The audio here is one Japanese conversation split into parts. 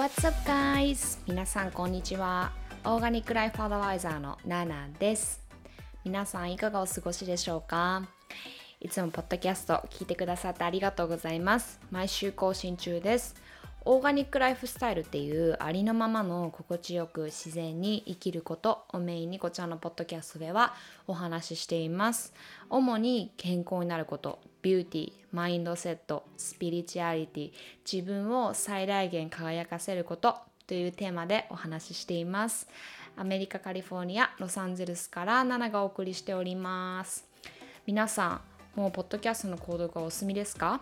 What's up guys? 皆さんこんにちは。オーガニックライフアドバイザーのナナです。皆さんいかがお過ごしでしょうか？いつもポッドキャスト聞いてくださってありがとうございます。毎週更新中です。オーガニックライフスタイルっていうありのままの心地よく自然に生きることをメインにこちらのポッドキャストではお話ししています。主に健康になること、ビューティー、マインドセット、スピリチュアリティ、自分を最大限輝かせることというテーマでお話ししています。アメリカ・カリフォルニア、ロサンゼルスからナナがお送りしております。皆さん、もうポッドキャストの購読はお済みですか？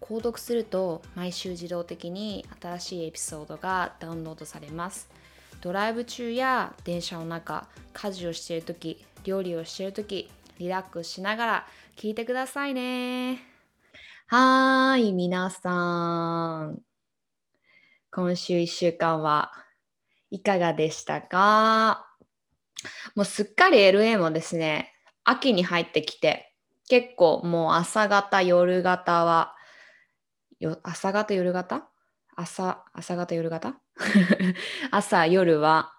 購読すると毎週自動的に新しいエピソードがダウンロードされます。ドライブ中や電車の中、家事をしている時、料理をしている時、リラックスしながら聞いてくださいね。はーい、皆さん。今週1週間はいかがでしたか？もうすっかり LA もですね、秋に入ってきて、結構もう朝方、夜方は、朝方、夜方？朝、朝方、夜方？朝、夜は、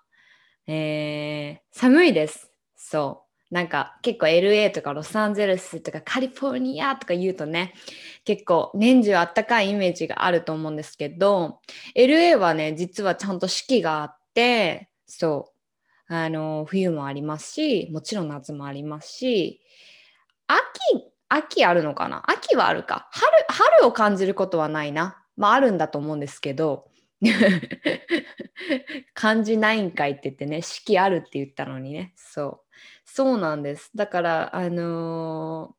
えー、寒いです。そう。なんか結構 LA とかロサンゼルスとかカリフォルニアとか言うとね、結構年中あったかいイメージがあると思うんですけど、LA はね、実はちゃんと四季があって、そう。あの、冬もありますし、もちろん夏もありますし、秋、秋あるのかな？秋はあるか。春、春を感じることはないな。まああるんだと思うんですけど、感じないんかいって言ってね、四季あるって言ったのにね、そう。そうなんです。だから、あのー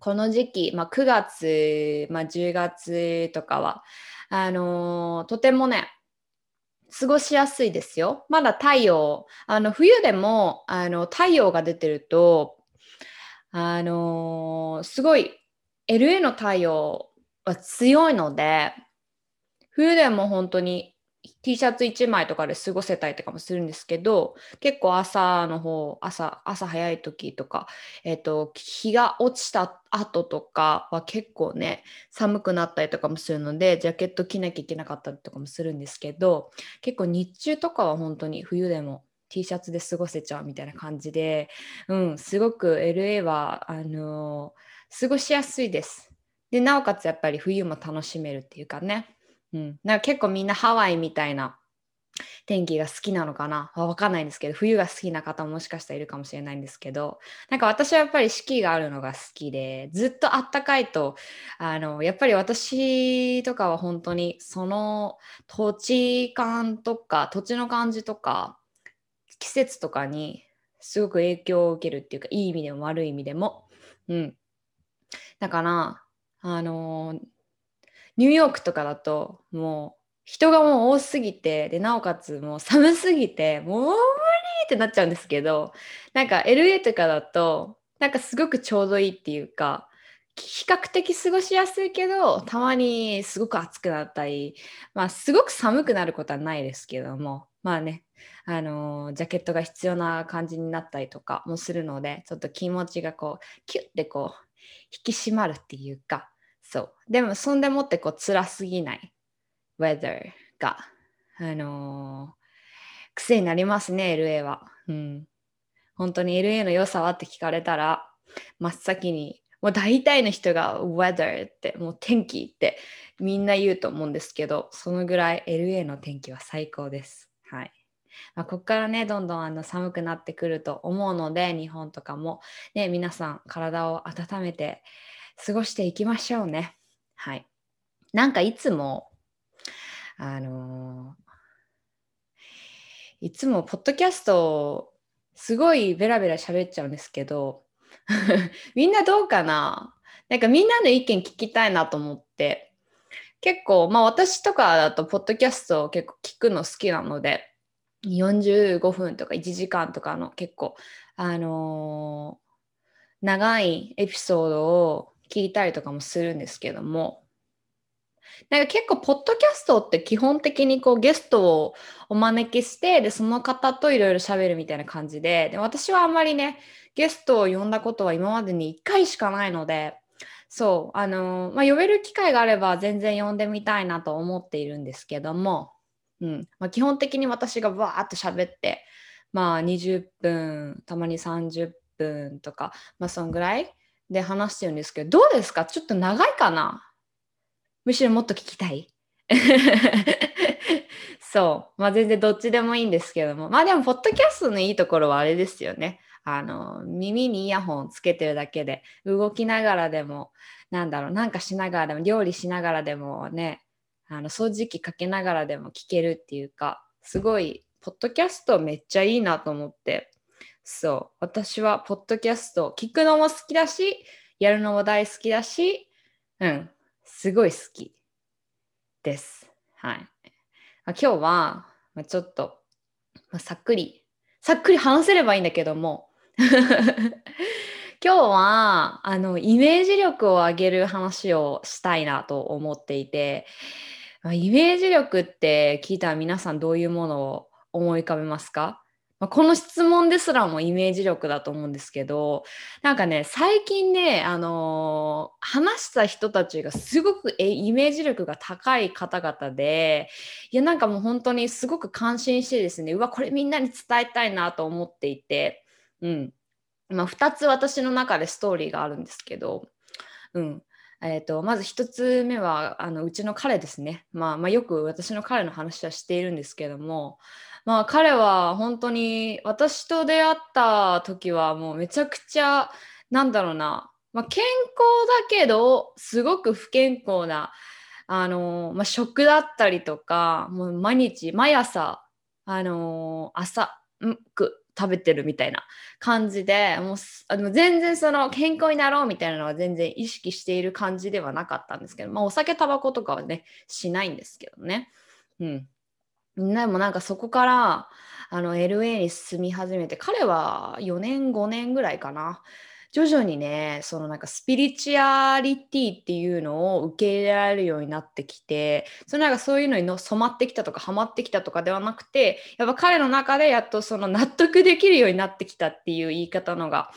この時期、まあ、9月、まあ、10月とかは、あのーとてもね、過ごしやすいですよ。まだ太陽、あの冬でもあの太陽が出てると、あのーすごい LA の太陽は強いので、冬でも本当に T シャツ1枚とかで過ごせたりとかもするんですけど、結構朝の方、朝、朝早い時とか、えっ、と、日が落ちた後とかは結構ね、寒くなったりとかもするので、ジャケット着なきゃいけなかったりとかもするんですけど、結構日中とかは本当に冬でも T シャツで過ごせちゃうみたいな感じで、うん、すごく LA は、あのー過ごしやすいです。で、なおかつやっぱり冬も楽しめるっていうかね。うん、なんか結構みんなハワイみたいな天気が好きなのかな？わかんないんですけど、冬が好きな方ももしかしたらいるかもしれないんですけど、なんか私はやっぱり四季があるのが好きで、ずっとあったかいと、あの、やっぱり私とかは本当にその土地感とか、土地の感じとか、季節とかにすごく影響を受けるっていうか、いい意味でも悪い意味でも。うん。だから、あのニューヨークとかだともう人がもう多すぎてでなおかつもう寒すぎてもう無理ってなっちゃうんですけどなんか LA とかだとなんかすごくちょうどいいっていうか比較的過ごしやすいけどたまにすごく暑くなったりまあすごく寒くなることはないですけどもまあねあのージャケットが必要な感じになったりとかもするのでちょっと気持ちがこうキュッてこう引き締まるっていうかそう。でも、そんでもってこう辛すぎない weather が、あのー癖になりますね、LA は。うん。本当に LA の良さはって聞かれたら、真っ先に、もう大体の人が weather って、もう天気ってみんな言うと思うんですけど、そのぐらい LA の天気は最高です。はい。まあ、ここからね、どんどんあの寒くなってくると思うので、日本とかも、ね、皆さん体を温めて過ごしていきましょうね。はい。なんかいつも、あのーいつもポッドキャストすごいベラベラ喋っちゃうんですけど、みんなどうかな？なんかみんなの意見聞きたいなと思って、結構、まあ私とかだとポッドキャストを結構聞くの好きなので、45分とか1時間とかの結構、あのー長いエピソードを聞いたりとかもするんですけども、なんか結構、ポッドキャストって基本的にこうゲストをお招きして、で、その方といろいろ喋るみたいな感じで、で、私はあんまりね、ゲストを呼んだことは今までに1回しかないので、そう、あのまあ、呼べる機会があれば全然呼んでみたいなと思っているんですけども、うん。まあ、基本的に私がわーっと喋って、まあ、20分、たまに30分とか、まあ、そんぐらいで話してるんですけど、どうですか？ちょっと長いかな？むしろもっと聞きたい？そう。まあ全然どっちでもいいんですけども。まあでも、ポッドキャストのいいところはあれですよね。あの、耳にイヤホンつけてるだけで、動きながらでも、なんだろう、なんかしながらでも、料理しながらでもね、あの掃除機かけながらでも聞けるっていうか、すごい、ポッドキャストめっちゃいいなと思って、そう、私はポッドキャスト聞くのも好きだし、やるのも大好きだし、うん、すごい好き。です。はい。今日は、ちょっと、さっくり、さっくり話せればいいんだけども、今日はあのイメージ力を上げる話をしたいなと思っていて、イメージ力って聞いたら皆さんどういうものを思い浮かべますか？まあ、この質問ですらもイメージ力だと思うんですけどなんかね最近ね、あのー、話した人たちがすごくイメージ力が高い方々でいやなんかもう本当にすごく感心してですねうわこれみんなに伝えたいなと思っていて、うん。まあ、2つ私の中でストーリーがあるんですけど、うん。えーと、まず1つ目はあのうちの彼ですね、まあ、まあよく私の彼の話はしているんですけどもまあ彼は本当に私と出会った時はもうめちゃくちゃなんだろうな、まあ、健康だけどすごく不健康なあの、まあ、食だったりとかもう毎日毎朝あの朝く食べてるみたいな感じでもうあの全然その健康になろうみたいなのは全然意識している感じではなかったんですけど、まあ、お酒タバコとかはねしないんですけどね。うんでもなんかそこからあの LA に住み始めて彼は4年5年ぐらいかな。徐々にねそのなんかスピリチュアリティっていうのを受け入れられるようになってきてそのなんかそういうのにの染まってきたとかハマってきたとかではなくてやっぱ彼の中でやっとその納得できるようになってきたっていう言い方のが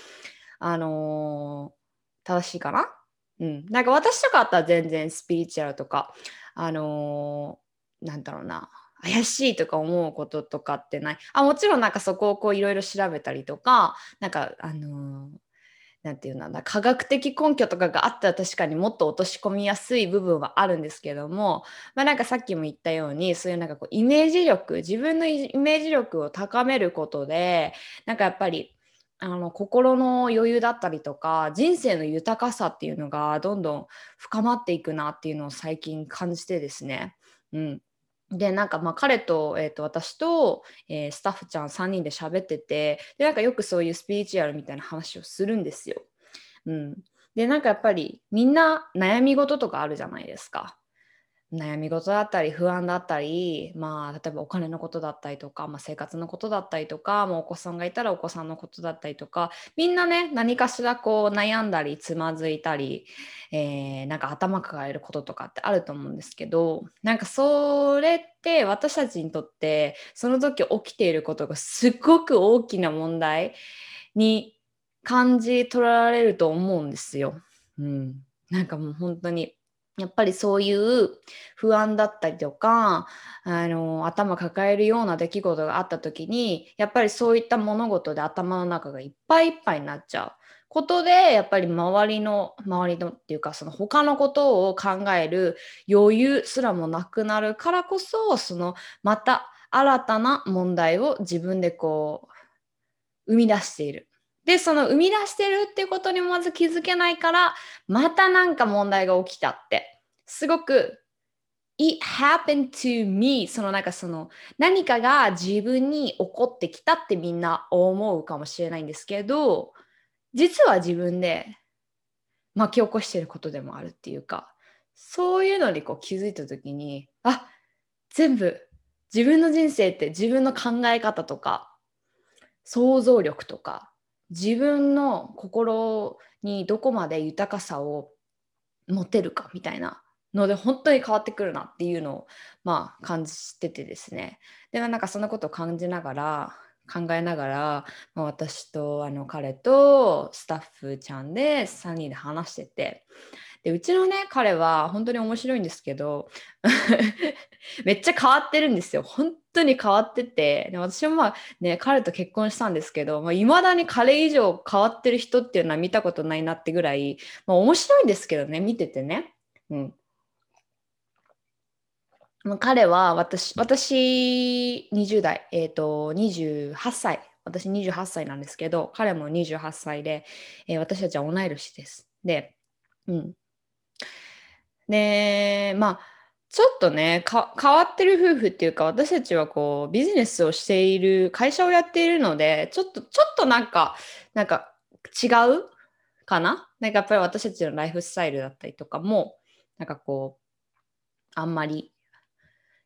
あのー、正しいかな。うん、なんか私とかあったら全然スピリチュアルとかあのー、なんだろうな。怪しいとか思うこととかってない？あもちろんなんかそこをこういろいろ調べたりとかなんかあのーなんていうんだ科学的根拠とかがあったら確かにもっと落とし込みやすい部分はあるんですけども、まあ、なんかさっきも言ったようにそういうなんかこうイメージ力自分のイメージ力を高めることでなんかやっぱりあの心の余裕だったりとか人生の豊かさっていうのがどんどん深まっていくなっていうのを最近感じてですね、うん、でなんかまあ彼と,、えー、と私と、えー、スタッフちゃん3人で喋っててでなんかよくそういうスピリチュアルみたいな話をするんですよ。うん、でなんかやっぱりみんな悩み事とかあるじゃないですか。悩み事だったり不安だったり、まあ、例えばお金のことだったりとか、まあ、生活のことだったりとか、まあ、お子さんがいたらお子さんのことだったりとかみんなね何かしらこう悩んだりつまずいたり、えー、なんか頭抱えることとかってあると思うんですけどなんかそれって私たちにとってその時起きていることがすごく大きな問題に感じ取られると思うんですよ。うん、なんかもう本当にやっぱりそういう不安だったりとかあの頭抱えるような出来事があった時にやっぱりそういった物事で頭の中がいっぱいいっぱいになっちゃうことでやっぱり周りの周りのっていうかその他のことを考える余裕すらもなくなるからこそそのまた新たな問題を自分でこう生み出している。で、その生み出してるっていうことにまず気づけないから、またなんか問題が起きたって、すごく It happened to me そのなんかその何かが自分に起こってきたってみんな思うかもしれないんですけど実は自分で巻き起こしてることでもあるっていうかそういうのにこう気づいた時にあ全部自分の人生って自分の考え方とか想像力とか自分の心にどこまで豊かさを持てるかみたいなので本当に変わってくるなっていうのをまあ感じててですね。でもなんかそんなことを感じながら考えながら、まあ、私とあの彼とスタッフちゃんで3人で話してて。でうちのね彼は本当に面白いんですけど めっちゃ変わってるんですよ。本当に変わっててで私もまあね彼と結婚したんですけどいまあ、未だに彼以上変わってる人っていうのは見たことないなってぐらい、まあ、面白いんですけどね見ててね。うん彼は私、私20代、えっ、ー、と、28歳、私28歳なんですけど、彼も28歳で、えー、私たちは同い年です。で、うん。で、まあ、ちょっとね変わってる夫婦っていうか私たちはこうビジネスをしている会社をやっているのでちょっとちょっとなんかなんか違うかな？なんかやっぱり私たちのライフスタイルだったりとかもなんかこうあんまり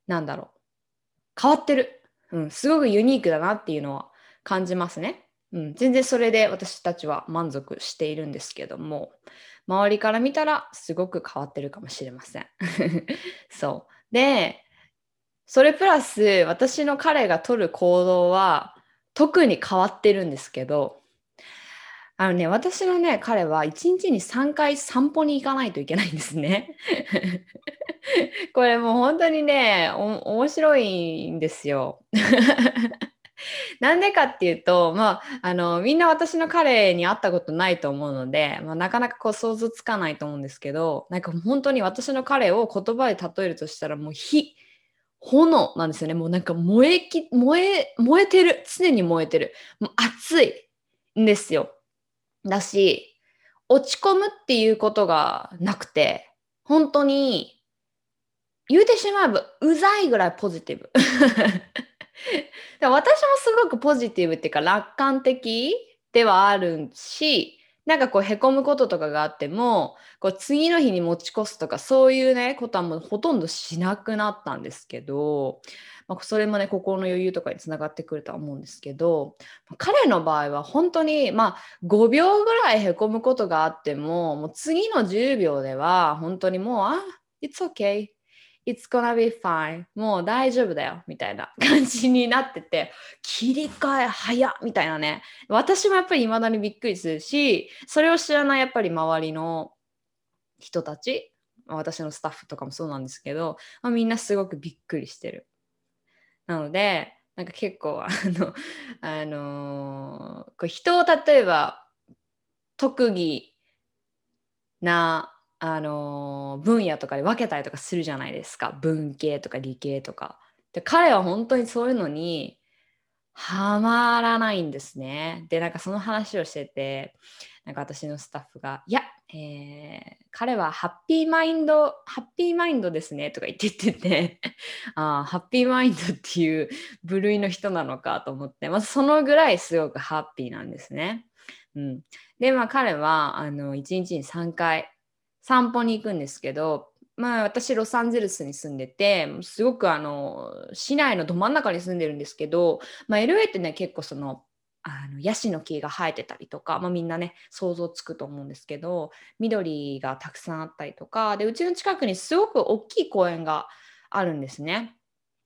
なんだろう変わってる、うん、すごくユニークだなっていうのは感じますね、うん、全然それで私たちは満足しているんですけども。周りから見たらすごく変わってるかもしれません そうでそれプラス私の彼が取る行動は特に変わってるんですけどあのね、私のね、彼は1日に3回散歩に行かないといけないんですね。これもう本当にね、面白いんですよ。なんでかっていうと、まあ、あのみんな私の彼に会ったことないと思うので、まあ、なかなかこう想像つかないと思うんですけどなんか本当に私の彼を言葉で例えるとしたらもう火炎なんですよね。もうなんか燃えき燃え燃えてる。常に燃えてる。もう熱いんですよ。だし、落ち込むっていうことがなくて、本当に言うてしまえばうざいぐらいポジティブ。私もすごくポジティブっていうか楽観的ではあるし、なんかこうへこむこととかがあってもこう次の日に持ち越すとかそういうねことはもうほとんどしなくなったんですけどまあ、それもね心の余裕とかにつながってくるとは思うんですけど彼の場合は本当にまあ5秒ぐらいへこむことがあってももう次の10秒では本当にもうあ It's okay It's gonna be fine. もう大丈夫だよ。みたいな感じになってて。切り替え早っみたいなね。私もやっぱり未だにびっくりするしそれを知らないやっぱり周りの人たち私のスタッフとかもそうなんですけど、まあ、みんなすごくびっくりしてる。なのでなんか結構あの、あのー、こう人を例えば特技な、あの、分野とかで分けたりとかするじゃないですか文系とか理系とか。で彼は本当にそういうのにはまらないんですね。でなんかその話をしててなんか私のスタッフが「いやえー、彼はハッピーマインド、ハッピーマインドですねとか言っててて あハッピーマインドっていう 部類の人なのかと思って、まあ、そのぐらいすごくハッピーなんですね。うん、で、まあ彼はあの1日に3回散歩に行くんですけど、まあ私ロサンゼルスに住んでて、すごくあの市内のど真ん中に住んでるんですけど、まあ、LA ってね結構そのあのヤシの木が生えてたりとか、まあ、みんなね想像つくと思うんですけど緑がたくさんあったりとかでうちの近くにすごく大きい公園があるんですね。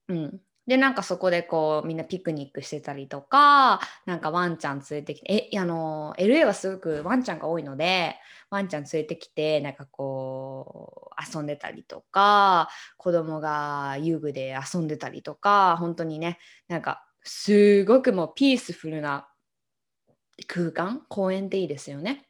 うん、でなんかそこでこうみんなピクニックしてたりとかなんかワンちゃん連れてきてえあの LA はすごくワンちゃんが多いのでワンちゃん連れてきてなんかこう遊んでたりとか子供が遊具で遊んでたりとか本当にねなんかすごくもうピースフルな空間公園でいいですよね。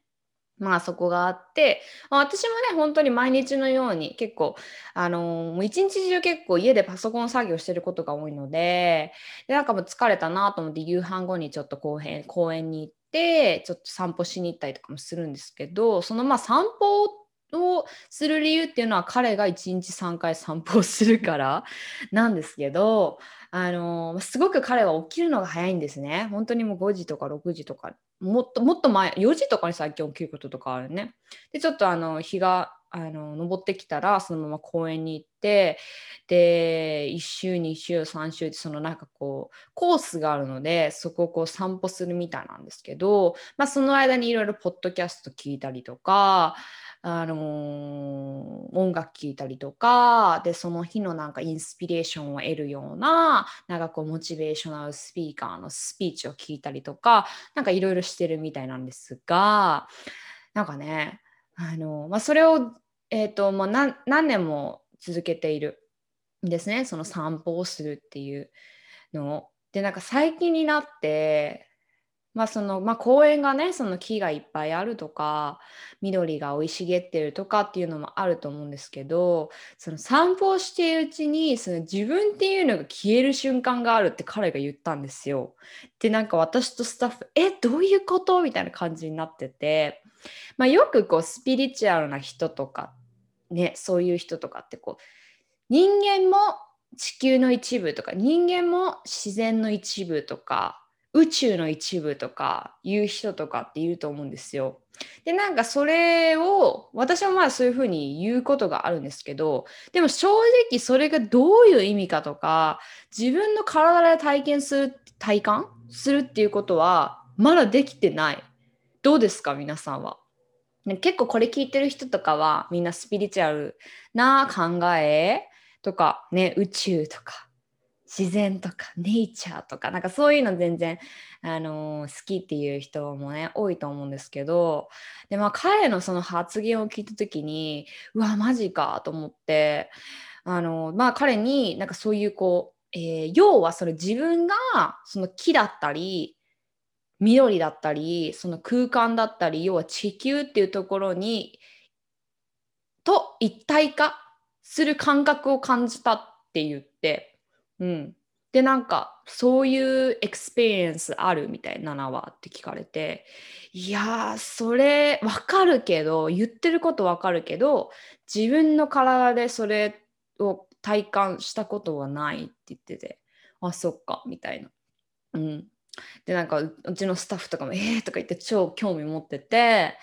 まあそこがあって、まあ、私もね本当に毎日のように結構あのー、もう一日中結構家でパソコン作業してることが多いのででなんかもう疲れたなと思って夕飯後にちょっと公園公園に行ってちょっと散歩しに行ったりとかもするんですけどそのまあ散歩をする理由っていうのは彼が1日3回散歩をするから なんですけどあのすごく彼は起きるのが早いんですね。本当にもう5時とか6時とか、もっともっと前、4時とかに最近起きることとかあるね。で、ちょっとあの日があの登ってきたらそのまま公園に行ってで1週2週3週ってそのなんかこうコースがあるのでそこをこう散歩するみたいなんですけど、まあ、その間にいろいろポッドキャスト聞いたりとかあのー、音楽聴いたりとかでその日のなんかインスピレーションを得るようななんかこうモチベーショナルスピーカーのスピーチを聞いたりとかなんかいろいろしてるみたいなんですがなんかねあのー、まあ、それを、えーとまあ、何年も続けているんですねその散歩をするっていうのを。でなんか最近になってまあそのまあ、公園がねその木がいっぱいあるとか緑が生い茂ってるとかっていうのもあると思うんですけどその散歩をしているうちにその自分っていうのが消える瞬間があるって彼が言ったんですよ。でなんか私とスタッフ「えどういうこと?」みたいな感じになってて、まあ、よくこうスピリチュアルな人とかねそういう人とかってこう人間も地球の一部とか人間も自然の一部とか宇宙の一部とか言う人とかっていると思うんですよ。でなんかそれを私はまあそういうふうに言うことがあるんですけどでも正直それがどういう意味かとか自分の体で体験する体感？するっていうことはまだできてない。どうですか？皆さんは。結構これ聞いてる人とかはみんなスピリチュアルな考えとかね宇宙とか。自然とかネイチャーとかなんかそういうの全然、あのー、好きっていう人もね多いと思うんですけどで、まあ、彼のその発言を聞いた時にうわマジかと思ってあのー、まあ彼になんかそういうこう、えー、要はそれ自分がその木だったり緑だったりその空間だったり要は地球っていうところにと一体化する感覚を感じたって言ってうん。で、なんか、そういう experience あるみたいな話って聞かれて、いや、それわかるけど、言ってることわかるけど、自分の体でそれを体感したことはないって言ってて、あ、そっか、みたいな。うん。で、なんか、うちのスタッフとかも、えーとか言って超興味持ってて、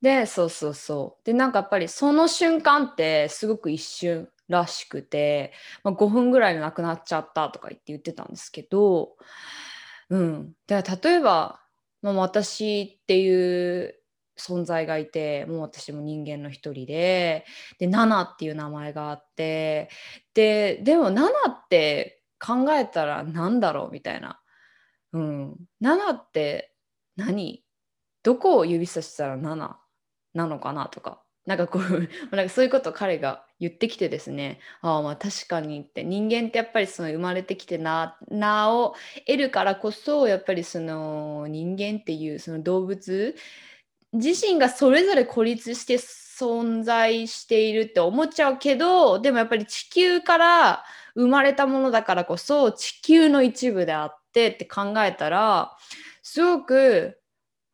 で、そうそうそう。で、なんかやっぱりその瞬間ってすごく一瞬らしくて、まあ、5分ぐらいで亡くなっちゃったとか言って言ってたんですけど、うん、で例えば、まあ、私っていう存在がいてもう私も人間の一人ででナナっていう名前があってででもナナって考えたら何だろうみたいな、うん、ナナって何？どこを指さしたらナナなのかなとか。なんかこう なんかそういうことを彼が言ってきてですねああまあ確かにって。人間ってやっぱりその生まれてきてな名を得るからこそやっぱりその人間っていうその動物自身がそれぞれ孤立して存在しているって思っちゃうけどでもやっぱり地球から生まれたものだからこそ地球の一部であってって考えたらすごく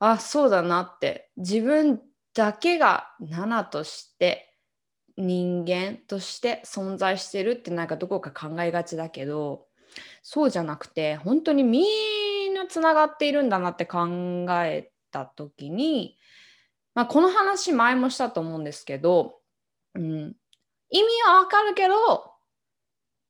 あそうだなって。自分だけが7として人間として存在してるってなんかどこか考えがちだけどそうじゃなくて本当にみんなつながっているんだなって考えた時に、まあ、この話前もしたと思うんですけど、うん、意味はわかるけど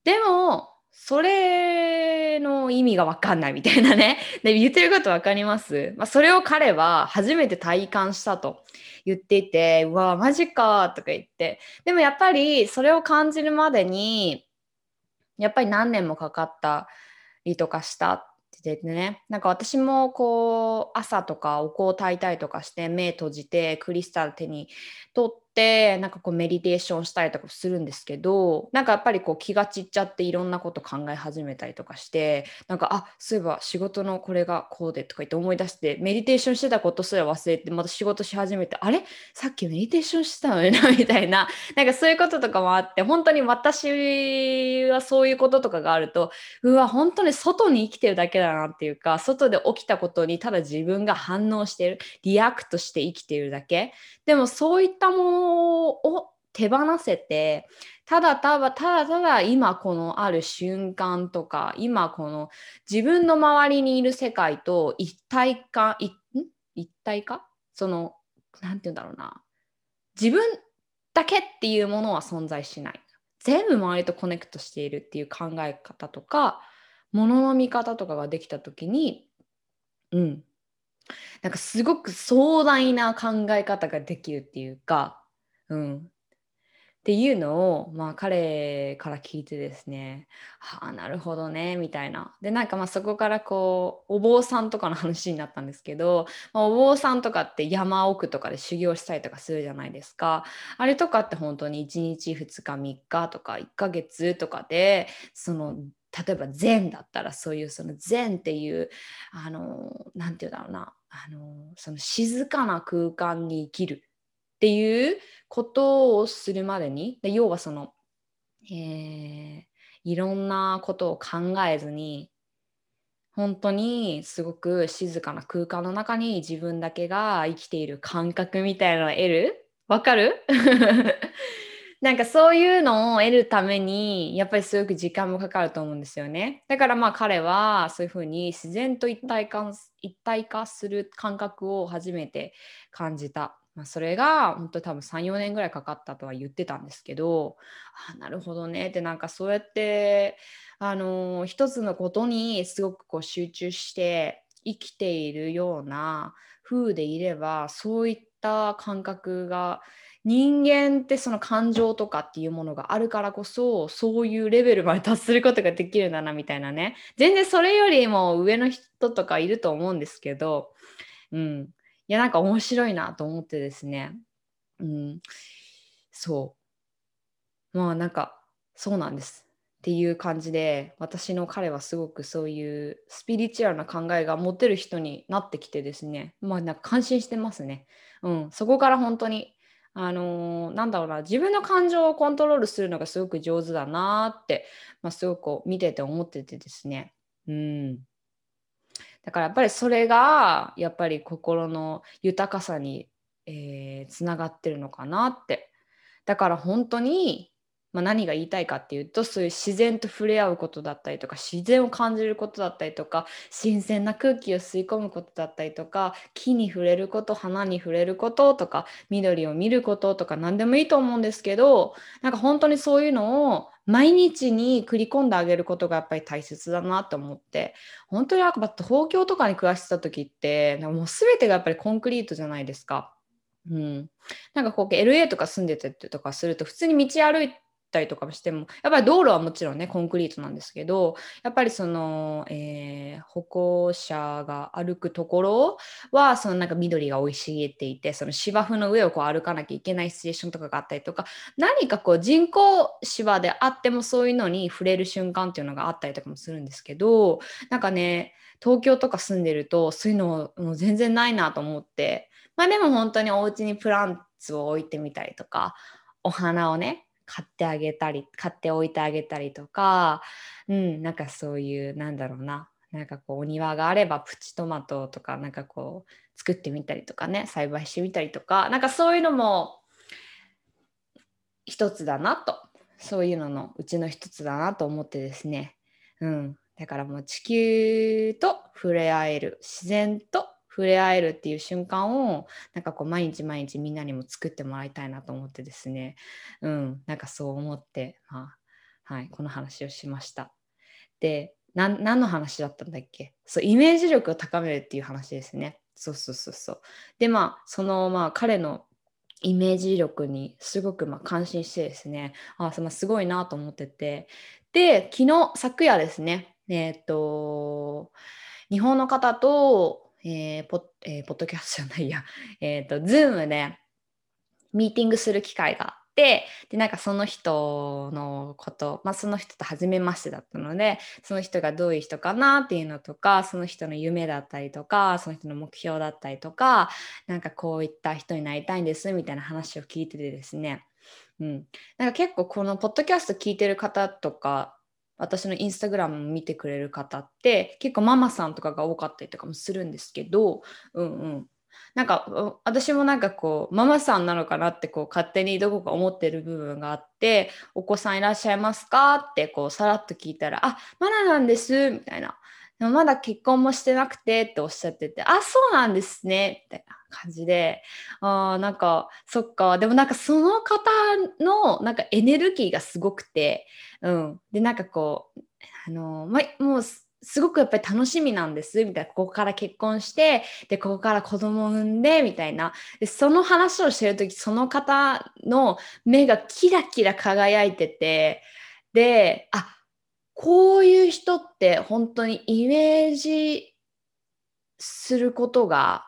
でもそれの意味が分かんないみたいなね。で言ってること分かります、まあ、それを彼は初めて体感したと言っていて、うわ、マジかとか言って。でもやっぱりそれを感じるまでに、やっぱり何年もかかったりとかしたって言ってね。なんか私もこう朝とかお香を炊いたりとかして目閉じてクリスタル手に取ってってなんかこうメディテーションしたりとかするんですけどなんかやっぱりこう気が散っちゃっていろんなこと考え始めたりとかしてなんかあそういえば仕事のこれがこうでとか言って思い出してメディテーションしてたことすら忘れてまた仕事し始めてあれ？さっきメディテーションしてたのにな みたいな。なんかそういうこととかもあって本当に私はそういうこととかがあるとうわ本当に外に生きてるだけだなっていうか外で起きたことにただ自分が反応してる react して生きてるだけ。でもそういったものを手放せてただただただただ今このある瞬間とか今この自分の周りにいる世界と一体化一体化？その何て言うんだろうな。自分だけっていうものは存在しない。全部周りとコネクトしているっていう考え方とかものの見方とかができた時にうん。なんかすごく壮大な考え方ができるっていうかうん。っていうのを、まあ、彼から聞いてですね、はあ、なるほどね、みたいな。で、なんかまあそこからこう、お坊さんとかの話になったんですけど、まあ、お坊さんとかって山奥とかで修行したりとかするじゃないですか。あれとかって本当に1日2日3日とか1ヶ月とかで、その例えば禅だったらそういうその禅っていうあの何て言うんだろうなあのその静かな空間に生きるっていうことをするまでにで要はその、えー、いろんなことを考えずに本当にすごく静かな空間の中に自分だけが生きている感覚みたいなのを得る？わかる？なんかそういうのを得るためにやっぱりすごく時間もかかると思うんですよね。だからまあ彼はそういうふうに自然と一体化一体化する感覚を初めて感じた。まあ、それが本当多分34年ぐらいかかったとは言ってたんですけどあなるほどね。ってなんかそうやってあの一つのことにすごくこう集中して生きているような風でいればそういった感覚が人間ってその感情とかっていうものがあるからこそそういうレベルまで達することができるんだなみたいなね。全然それよりも上の人とかいると思うんですけど、うん、やなんか面白いなと思ってですね。うん。そう。まあなんかそうなんですっていう感じで私の彼はすごくそういうスピリチュアルな考えが持てる人になってきてですね。まあなんか感心してますね。うん。そこから本当にあのー、なんだろうな自分の感情をコントロールするのがすごく上手だなって、まあ、すごく見てて思っててですね。うん。だからやっぱりそれがやっぱり心の豊かさに、えー、つながってるのかなって。だから本当に、まあ、何が言いたいかっていうとそういう自然と触れ合うことだったりとか自然を感じることだったりとか新鮮な空気を吸い込むことだったりとか木に触れること花に触れることとか緑を見ることとか何でもいいと思うんですけどなんか本当にそういうのを毎日に繰り込んであげることがやっぱり大切だなと思って本当にあくまで東京とかに暮らしてた時ってもう全てがやっぱりコンクリートじゃないですか。うん、なんかこう LA とか住んでてとかすると普通に道歩いたりとかしてもやっぱり道路はもちろんねコンクリートなんですけどやっぱりその、えー、歩行者が歩くところはそのなんか緑が生い茂っていてその芝生の上をこう歩かなきゃいけないシチュエーションとかがあったりとか何かこう人工芝であってもそういうのに触れる瞬間っていうのがあったりとかもするんですけどなんかね東京とか住んでるとそういうのもう全然ないなと思ってまあでも本当にお家にプランツを置いてみたりとかお花をね買ってあげたり買っておいてあげたりとか、うん、なんかそういうなんだろうな。なんかこうお庭があればプチトマトとかなんかこう作ってみたりとかね栽培してみたりとかなんかそういうのも一つだなと。そういうののうちの一つだなと思ってですね、うん、だからもう地球と触れ合える自然と触れ合えるっていう瞬間をなんかこう毎日毎日みんなにも作ってもらいたいなと思ってですねうんなんかそう思って、まあはい、この話をしました。で何の話だったんだっけ？そうイメージ力を高めるっていう話ですね。そうそうそうそう。でまあそのまあ彼のイメージ力にすごくまあ感心してですねあそのすごいなと思っててで昨日昨夜ですねえっ、と日本の方とえーポえー、ポッドキャストじゃないや、えっ、ー、と、ズームでミーティングする機会があって、で、なんかその人のこと、まあ、その人と初めましてだったので、その人がどういう人かなっていうのとか、その人の夢だったりとか、その人の目標だったりとか、なんかこういった人になりたいんですみたいな話を聞いててですね、うん、なんか結構このポッドキャスト聞いてる方とか私のインスタグラム見てくれる方って結構ママさんとかが多かったりとかもするんですけど、うんうん、なんか私もなんかこうママさんなのかなってこう勝手にどこか思ってる部分があってお子さんいらっしゃいますかってこうさらっと聞いたらあまだなんですみたいな。まだ結婚もしてなくてっておっしゃっててあそうなんですねみたいな。感じであなんかそっか。でもなんかその方のなんかエネルギーがすごくてうん、でなんかこうあの、ま、もうすごくやっぱり楽しみなんですみたいな。ここから結婚してでここから子供を産んでみたいな。でその話をしてる時その方の目がキラキラ輝いててであこういう人って本当にイメージすることが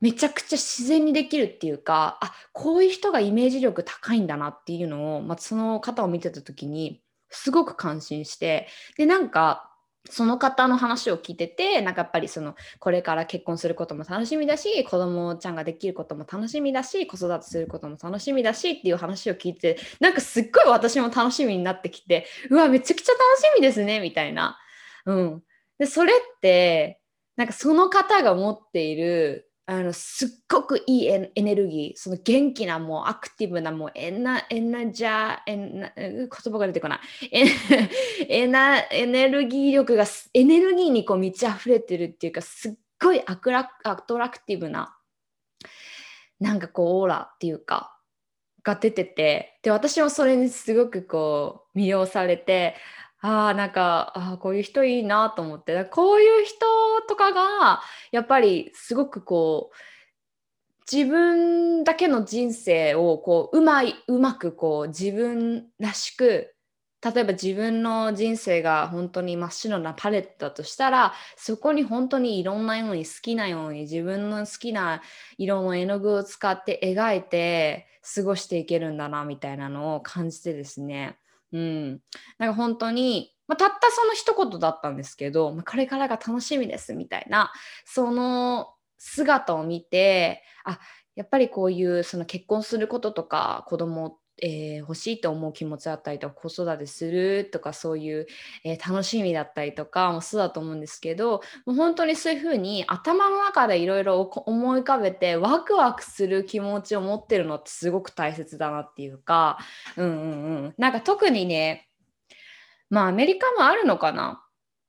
めちゃくちゃ自然にできるっていうかあこういう人がイメージ力高いんだなっていうのを、まあ、その方を見てた時にすごく感心してでなんかその方の話を聞いててなんかやっぱりそのこれから結婚することも楽しみだし子供ちゃんができることも楽しみだし子育てすることも楽しみだしっていう話を聞いてなんかすっごい私も楽しみになってきてうわめちゃくちゃ楽しみですねみたいな。うん、でそれってなんかその方が持っているあのすっごくいいエネルギー、その元気な、もうアクティブな、もうエナ、エナジャー、エナ言葉が出てこない。エ ナエネルギー力が、エネルギーにこう満ち溢れてるっていうか、すっごいアクラアトラクティブな、なんかこう、オーラっていうか、が出てて、で、私もそれにすごくこう、魅了されて、ああ、なんか、あこういう人いいなと思って、こういう人とかが、やっぱりすごくこう、自分だけの人生をこううまいうまくこう自分らしく例えば自分の人生が本当に真っ白なパレットだとしたらそこに本当にいろんなように好きなように自分の好きな色の絵の具を使って描いて過ごしていけるんだなみたいなのを感じてですね。うん、なんか本当に、まあ、たったその一言だったんですけど、まあ、これからが楽しみですみたいなその姿を見てあやっぱりこういうその結婚することとか子供えー、欲しいと思う気持ちだったりとか子育てするとかそういう、えー、楽しみだったりとかもそうだと思うんですけどもう本当にそういうふうに頭の中でいろいろ思い浮かべてワクワクする気持ちを持ってるのってすごく大切だなっていうかうんうんうん。なんか特にねまあアメリカもあるのかな？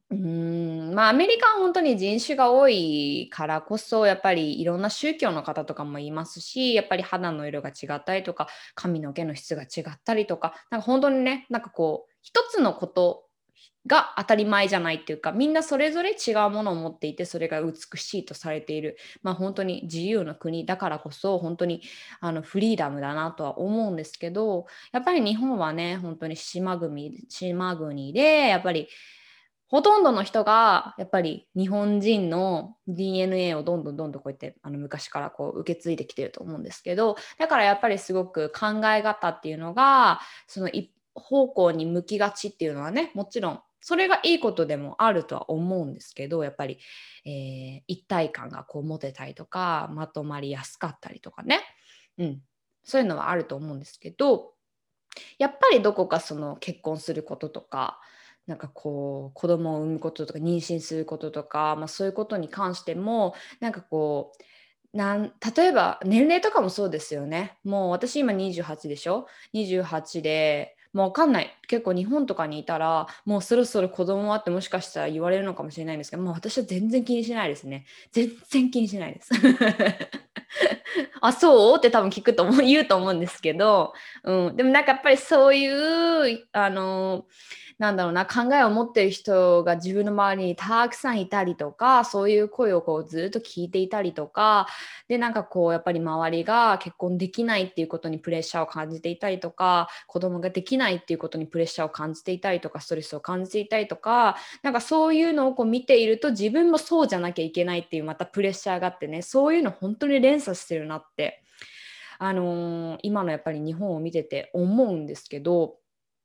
うん。まあアメリカは本当に人種が多いからこそやっぱりいろんな宗教の方とかもいますしやっぱり肌の色が違ったりとか髪の毛の質が違ったりとかなんか本当にねなんかこう一つのことが当たり前じゃないっていうかみんなそれぞれ違うものを持っていてそれが美しいとされている。まあ本当に自由な国だからこそ本当にあのフリーダムだなとは思うんですけどやっぱり日本はね本当に島国島国でやっぱりほとんどの人がやっぱり日本人の DNA をどんどんどんどんこうやってあの昔からこう受け継いできてると思うんですけどだからやっぱりすごく考え方っていうのがその一方向に向きがちっていうのはねもちろんそれがいいことでもあるとは思うんですけどやっぱり、えー、一体感がこう持てたりとかまとまりやすかったりとかね、うん、そういうのはあると思うんですけどやっぱりどこかその結婚することとかなんかこう子供を産むこととか妊娠することとか、まあ、そういうことに関してもなんかこうなん例えば年齢とかもそうですよね。もう私今28でしょ？28でもうわかんない。結構日本とかにいたらもうそろそろ子供はってもしかしたら言われるのかもしれないんですけどもう私は全然気にしないですね。全然気にしないです。あそう？って多分聞くと思う言うと思うんですけど、うん、でもなんかやっぱりそういうあのなんだろうな考えを持ってる人が自分の周りにたくさんいたりとかそういう声をこうずっと聞いていたりとかでなんかこうやっぱり周りが結婚できないっていうことにプレッシャーを感じていたりとか子供ができないっていうことにプレッシャーを感じていたりとかストレスを感じていたりとかなんかそういうのをこう見ていると自分もそうじゃなきゃいけないっていうまたプレッシャーがあってねそういうの本当に連鎖してるなってあのー、今のやっぱり日本を見てて思うんですけど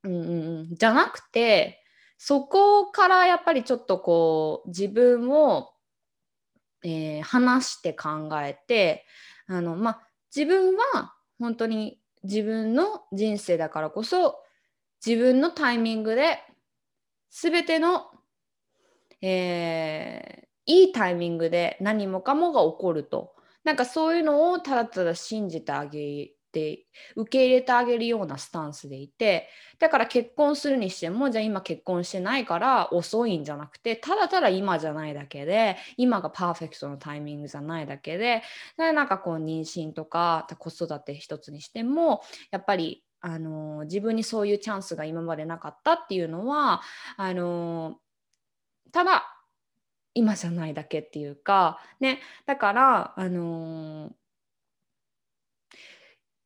うんうん、じゃなくてそこからやっぱりちょっとこう自分を、えー、話して考えてあの、まあ、自分は本当に自分の人生だからこそ自分のタイミングで全ての、えー、いいタイミングで何もかもが起こると。なんかそういうのをただただ信じてあげって受け入れてあげるようなスタンスでいてだから結婚するにしてもじゃあ今結婚してないから遅いんじゃなくてただただ今じゃないだけで今がパーフェクトのタイミングじゃないだけでなんかこう妊娠とか子育て一つにしてもやっぱりあの自分にそういうチャンスが今までなかったっていうのはあのただ今じゃないだけっていうかね。だからあの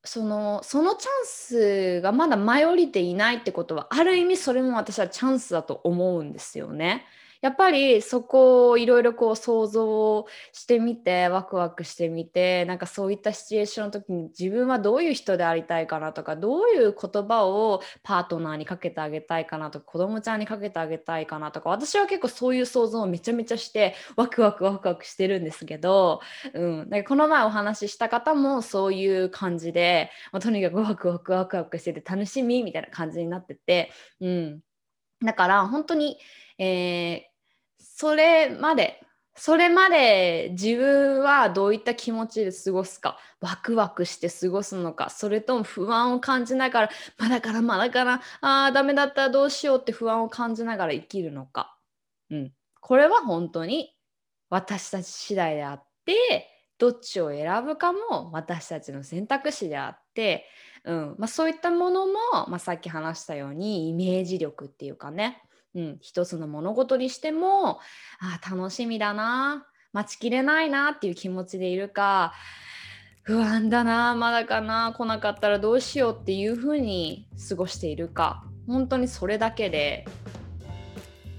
そのそのチャンスがまだ舞い降りていないってことはある意味それも私はチャンスだと思うんですよね。やっぱりそこをいろいろこう想像してみてワクワクしてみてなんかそういったシチュエーションの時に自分はどういう人でありたいかなとかどういう言葉をパートナーにかけてあげたいかなとか子供ちゃんにかけてあげたいかなとか私は結構そういう想像をめちゃめちゃしてワクワクワクワクしてるんですけど、うん、かこの前お話しした方もそういう感じで、まあ、とにかくワクワクワクワクしてて楽しみみたいな感じになってて、うん、だから本当に、えーそれまで。それまで自分はどういった気持ちで過ごすか。ワクワクして過ごすのか。それとも不安を感じながらまだからまだからああダメだったらどうしようって不安を感じながら生きるのか、うん、これは本当に私たち次第であってどっちを選ぶかも私たちの選択肢であって、うん。まあ、そういったものも、まあ、さっき話したようにイメージ力っていうかね。うん、一つの物事にしてもあ楽しみだな待ちきれないなっていう気持ちでいるか不安だなまだかな来なかったらどうしようっていうふうに過ごしているか本当にそれだけで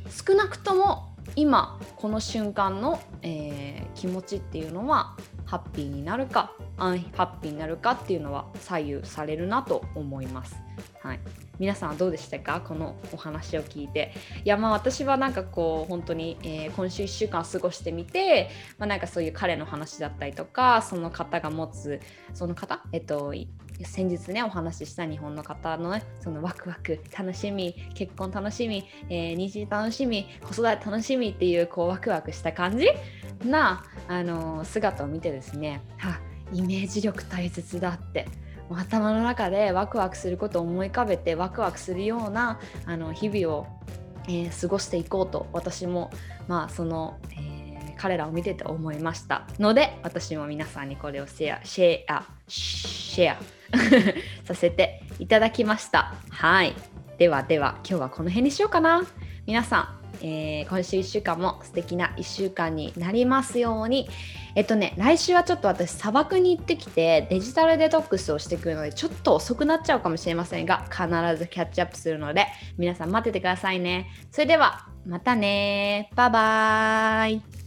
少なくとも今この瞬間の、えー、気持ちっていうのはハッピーになるかアンハッピーになるかっていうのは左右されるなと思います。はい、皆さんはどうでしたか？このお話を聞いて。いやまあ私はなんかこう本当に、えー、今週1週間過ごしてみて、まあ、なんかそういう彼の話だったりとかその方が持つその方？えっと先日ねお話しした日本の方のねそのワクワク楽しみ結婚楽しみ、えー、妊娠楽しみ子育て楽しみっていうこうワクワクした感じ？な、あのー、姿を見てですねはイメージ力大切だって。頭の中でワクワクすることを思い浮かべてワクワクするようなあの日々を、えー、過ごしていこうと私もまあその、えー、彼らを見てて思いました。ので私も皆さんにこれをシェアシェアシェア させていただきました。はい。ではでは今日はこの辺にしようかな。皆さんえー、今週1週間も素敵な1週間になりますように。えっとね、来週はちょっと私砂漠に行ってきてデジタルデトックスをしてくるのでちょっと遅くなっちゃうかもしれませんが必ずキャッチアップするので皆さん待っててくださいね。それではまたねバイバーイ